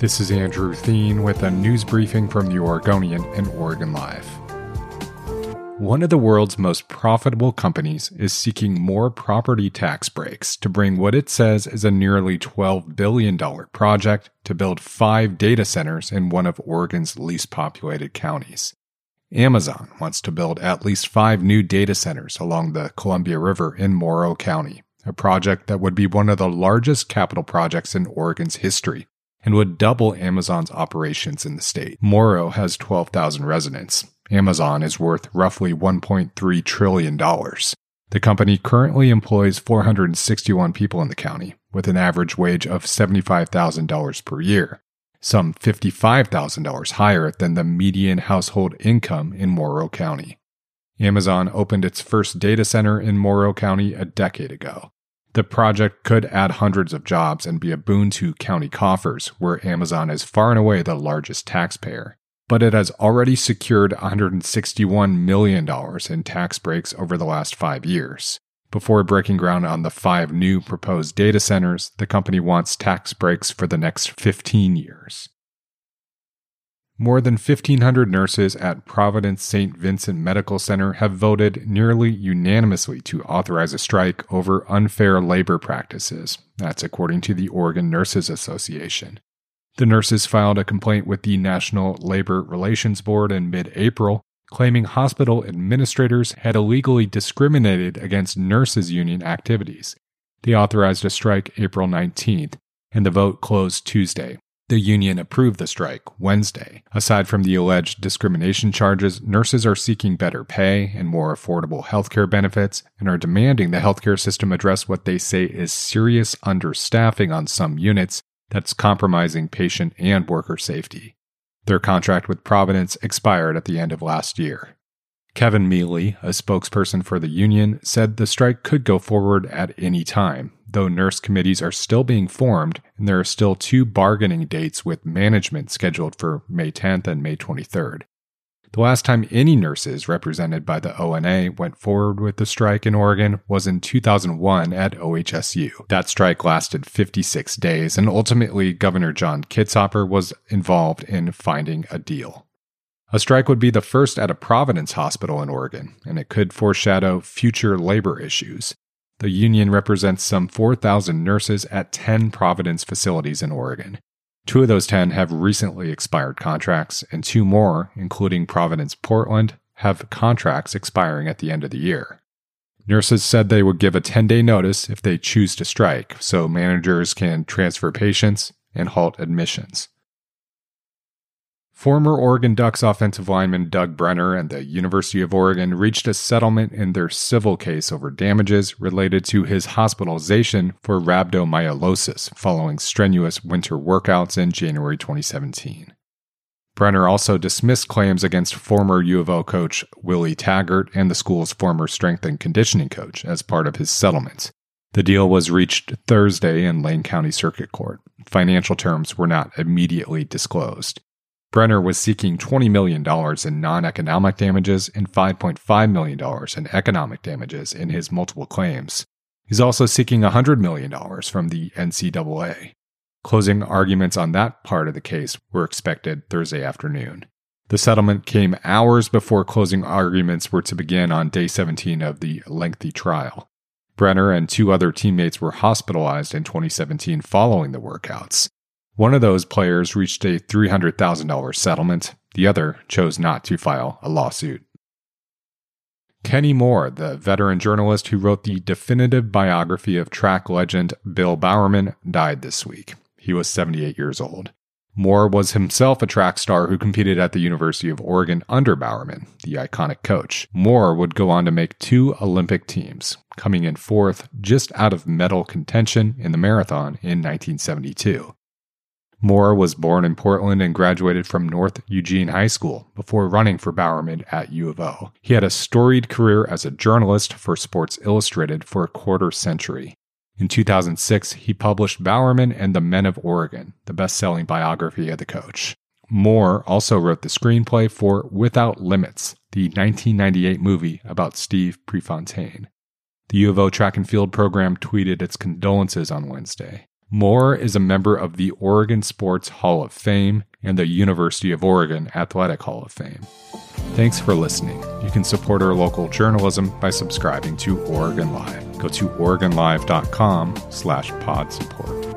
This is Andrew Theen with a news briefing from the Oregonian and Oregon Live. One of the world's most profitable companies is seeking more property tax breaks to bring what it says is a nearly $12 billion project to build five data centers in one of Oregon's least populated counties. Amazon wants to build at least five new data centers along the Columbia River in Morrow County a project that would be one of the largest capital projects in Oregon's history and would double Amazon's operations in the state. Morrow has 12,000 residents. Amazon is worth roughly $1.3 trillion. The company currently employs 461 people in the county, with an average wage of $75,000 per year, some $55,000 higher than the median household income in Morrow County. Amazon opened its first data center in Morrow County a decade ago. The project could add hundreds of jobs and be a boon to county coffers, where Amazon is far and away the largest taxpayer. But it has already secured $161 million in tax breaks over the last five years. Before breaking ground on the five new proposed data centers, the company wants tax breaks for the next 15 years. More than 1,500 nurses at Providence St. Vincent Medical Center have voted nearly unanimously to authorize a strike over unfair labor practices. That's according to the Oregon Nurses Association. The nurses filed a complaint with the National Labor Relations Board in mid April, claiming hospital administrators had illegally discriminated against nurses' union activities. They authorized a strike April 19th, and the vote closed Tuesday. The union approved the strike Wednesday. Aside from the alleged discrimination charges, nurses are seeking better pay and more affordable healthcare benefits and are demanding the healthcare system address what they say is serious understaffing on some units that's compromising patient and worker safety. Their contract with Providence expired at the end of last year. Kevin Mealy, a spokesperson for the union, said the strike could go forward at any time, though nurse committees are still being formed and there are still two bargaining dates with management scheduled for May 10th and May 23rd. The last time any nurses represented by the ONA went forward with the strike in Oregon was in 2001 at OHSU. That strike lasted 56 days, and ultimately, Governor John Kitzhaber was involved in finding a deal. A strike would be the first at a Providence hospital in Oregon, and it could foreshadow future labor issues. The union represents some 4,000 nurses at 10 Providence facilities in Oregon. Two of those 10 have recently expired contracts, and two more, including Providence Portland, have contracts expiring at the end of the year. Nurses said they would give a 10 day notice if they choose to strike, so managers can transfer patients and halt admissions. Former Oregon Ducks offensive lineman Doug Brenner and the University of Oregon reached a settlement in their civil case over damages related to his hospitalization for rhabdomyolysis following strenuous winter workouts in January 2017. Brenner also dismissed claims against former U of O coach Willie Taggart and the school's former strength and conditioning coach as part of his settlement. The deal was reached Thursday in Lane County Circuit Court. Financial terms were not immediately disclosed. Brenner was seeking $20 million in non economic damages and $5.5 million in economic damages in his multiple claims. He's also seeking $100 million from the NCAA. Closing arguments on that part of the case were expected Thursday afternoon. The settlement came hours before closing arguments were to begin on day 17 of the lengthy trial. Brenner and two other teammates were hospitalized in 2017 following the workouts. One of those players reached a $300,000 settlement, the other chose not to file a lawsuit. Kenny Moore, the veteran journalist who wrote the definitive biography of track legend Bill Bowerman, died this week. He was 78 years old. Moore was himself a track star who competed at the University of Oregon under Bowerman, the iconic coach. Moore would go on to make two Olympic teams, coming in fourth just out of medal contention in the marathon in 1972. Moore was born in Portland and graduated from North Eugene High School before running for Bowerman at U of O. He had a storied career as a journalist for Sports Illustrated for a quarter century. In 2006, he published Bowerman and the Men of Oregon, the best selling biography of the coach. Moore also wrote the screenplay for Without Limits, the 1998 movie about Steve Prefontaine. The U of O track and field program tweeted its condolences on Wednesday. Moore is a member of the Oregon Sports Hall of Fame and the University of Oregon Athletic Hall of Fame. Thanks for listening. You can support our local journalism by subscribing to Oregon Live. Go to OregonLive.com slash pod support.